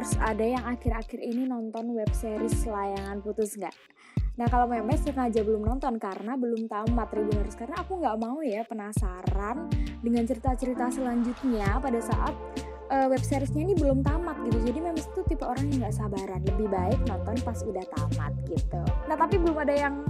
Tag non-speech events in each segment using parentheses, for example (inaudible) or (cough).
Tribuners, ada yang akhir-akhir ini nonton web series layangan putus nggak? Nah kalau Memes sengaja belum nonton karena belum tamat Tribuners Karena aku nggak mau ya penasaran dengan cerita-cerita selanjutnya pada saat uh, web seriesnya ini belum tamat gitu. Jadi Memes itu tipe orang yang nggak sabaran. Lebih baik nonton pas udah tamat gitu. Nah tapi belum ada yang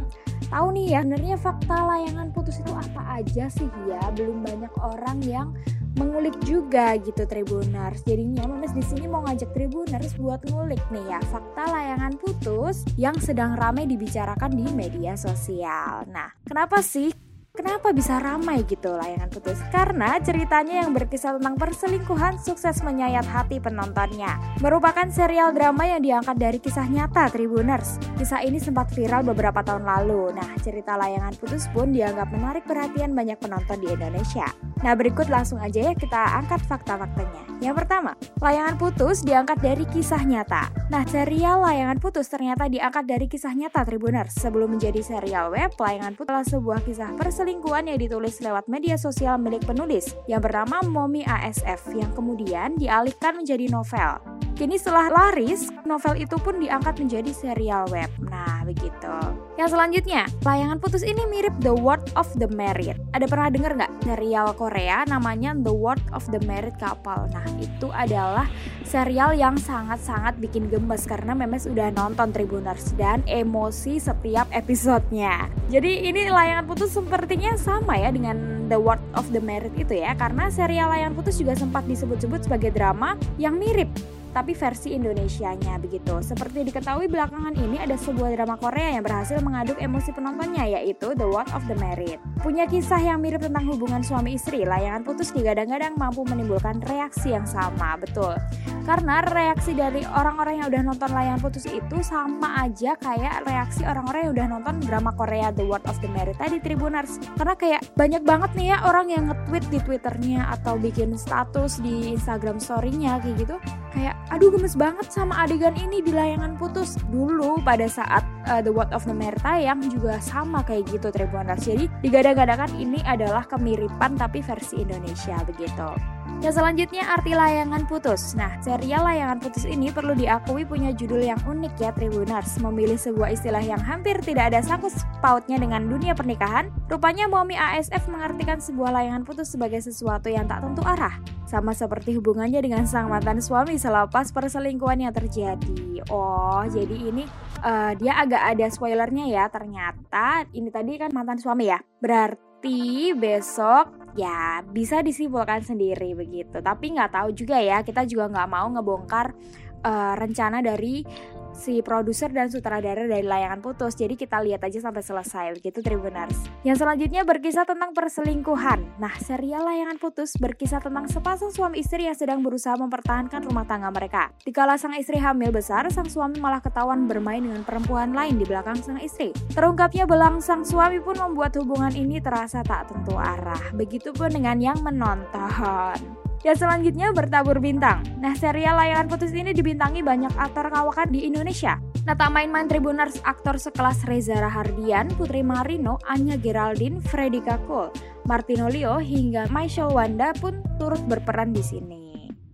tahu nih ya sebenarnya fakta layangan putus itu apa aja sih ya? Belum banyak orang yang mengulik juga gitu Tribuners. Jadinya Memes di sini mau ngajak Tribuners buat ngulik nih ya fakta layangan putus yang sedang ramai dibicarakan di media sosial. Nah, kenapa sih Kenapa bisa ramai gitu layangan putus? Karena ceritanya yang berkisah tentang perselingkuhan sukses menyayat hati penontonnya. Merupakan serial drama yang diangkat dari kisah nyata Tribuners. Kisah ini sempat viral beberapa tahun lalu. Nah, cerita layangan putus pun dianggap menarik perhatian banyak penonton di Indonesia. Nah, berikut langsung aja ya kita angkat fakta-faktanya. Yang pertama, layangan putus diangkat dari kisah nyata. Nah, serial layangan putus ternyata diangkat dari kisah nyata Tribuners. Sebelum menjadi serial web, layangan putus adalah sebuah kisah perselingkuhan perselingkuhan yang ditulis lewat media sosial milik penulis yang bernama Momi ASF yang kemudian dialihkan menjadi novel. Kini setelah laris, novel itu pun diangkat menjadi serial web. Nah, begitu. Yang selanjutnya, layangan putus ini mirip The World of the Married. Ada pernah denger nggak serial Korea namanya The World of the Married Couple? Nah, itu adalah serial yang sangat-sangat bikin gemes karena Memes udah nonton Tribuners dan emosi setiap episodenya. Jadi ini layangan putus sepertinya sama ya dengan The World of the Married itu ya, karena serial layangan putus juga sempat disebut-sebut sebagai drama yang mirip tapi versi Indonesianya begitu. Seperti diketahui belakangan ini ada sebuah drama Korea yang berhasil mengaduk emosi penontonnya yaitu The World of the Married. Punya kisah yang mirip tentang hubungan suami istri, layangan putus digadang-gadang mampu menimbulkan reaksi yang sama, betul. Karena reaksi dari orang-orang yang udah nonton layangan putus itu sama aja kayak reaksi orang-orang yang udah nonton drama Korea The World of the Married tadi Tribuners. Karena kayak banyak banget nih ya orang yang nge-tweet di Twitternya atau bikin status di Instagram story-nya kayak gitu kayak aduh gemes banget sama adegan ini di layangan putus dulu pada saat uh, The World of the Mare tayang juga sama kayak gitu Tribuners jadi digadang-gadangkan ini adalah kemiripan tapi versi Indonesia begitu yang selanjutnya arti layangan putus. Nah, serial layangan putus ini perlu diakui punya judul yang unik ya Tribuners. Memilih sebuah istilah yang hampir tidak ada sangkut pautnya dengan dunia pernikahan, rupanya Momi ASF mengartikan sebuah layangan putus sebagai sesuatu yang tak tentu arah. Sama seperti hubungannya dengan sang mantan suami selepas perselingkuhan yang terjadi. Oh, jadi ini uh, dia agak ada spoilernya ya. Ternyata ini tadi kan mantan suami ya. Berarti besok ya bisa disimpulkan sendiri begitu tapi nggak tahu juga ya kita juga nggak mau ngebongkar uh, rencana dari si produser dan sutradara dari layangan putus. Jadi kita lihat aja sampai selesai begitu Tribuners. Yang selanjutnya berkisah tentang perselingkuhan. Nah, serial layangan putus berkisah tentang sepasang suami istri yang sedang berusaha mempertahankan rumah tangga mereka. Dikala sang istri hamil besar, sang suami malah ketahuan bermain dengan perempuan lain di belakang sang istri. Terungkapnya belang sang suami pun membuat hubungan ini terasa tak tentu arah. Begitupun dengan yang menonton. Yang selanjutnya bertabur bintang. Nah, serial layangan putus ini dibintangi banyak aktor kawakan di Indonesia. Nah, tak main-main Tribuners aktor sekelas Reza Rahardian, Putri Marino, Anya Geraldine, Freddy Kakul, Martino Leo, hingga Michelle Wanda pun turut berperan di sini.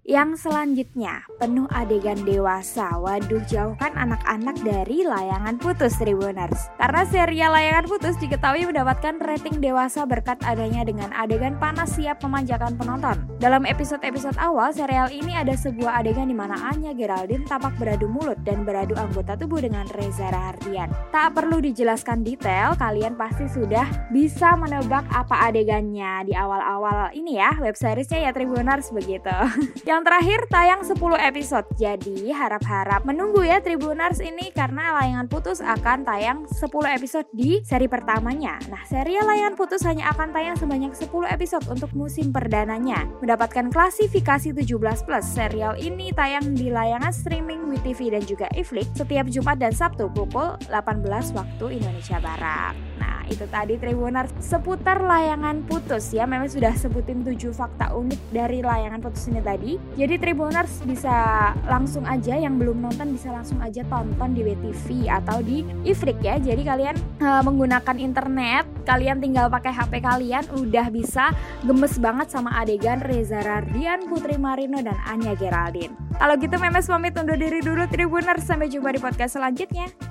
Yang selanjutnya, penuh adegan dewasa. Waduh, jauhkan anak-anak dari layangan putus Tribuners. Karena serial layangan putus diketahui mendapatkan rating dewasa berkat adanya dengan adegan panas siap memanjakan penonton. Dalam episode-episode awal, serial ini ada sebuah adegan di mana Anya Geraldine tampak beradu mulut dan beradu anggota tubuh dengan Reza Rahardian. Tak perlu dijelaskan detail, kalian pasti sudah bisa menebak apa adegannya di awal-awal ini ya, web seriesnya ya Tribuners begitu. (laughs) Yang terakhir tayang 10 episode. Jadi harap-harap menunggu ya Tribunars ini karena layangan putus akan tayang 10 episode di seri pertamanya. Nah, serial layangan putus hanya akan tayang sebanyak 10 episode untuk musim perdananya. Mendapatkan klasifikasi 17+, serial ini tayang di layangan streaming WeTV dan juga iFlix setiap Jumat dan Sabtu pukul 18 waktu Indonesia Barat. Nah, itu tadi Tribunars seputar layangan putus ya. Memang sudah sebutin 7 fakta unik dari layangan putus ini tadi. Jadi Tribuners bisa langsung aja yang belum nonton bisa langsung aja tonton di WTV atau di Ifrik ya. Jadi kalian uh, menggunakan internet, kalian tinggal pakai HP kalian udah bisa gemes banget sama adegan Reza Rardian, Putri Marino dan Anya Geraldine. Kalau gitu Memes pamit undur diri dulu Tribuners sampai jumpa di podcast selanjutnya.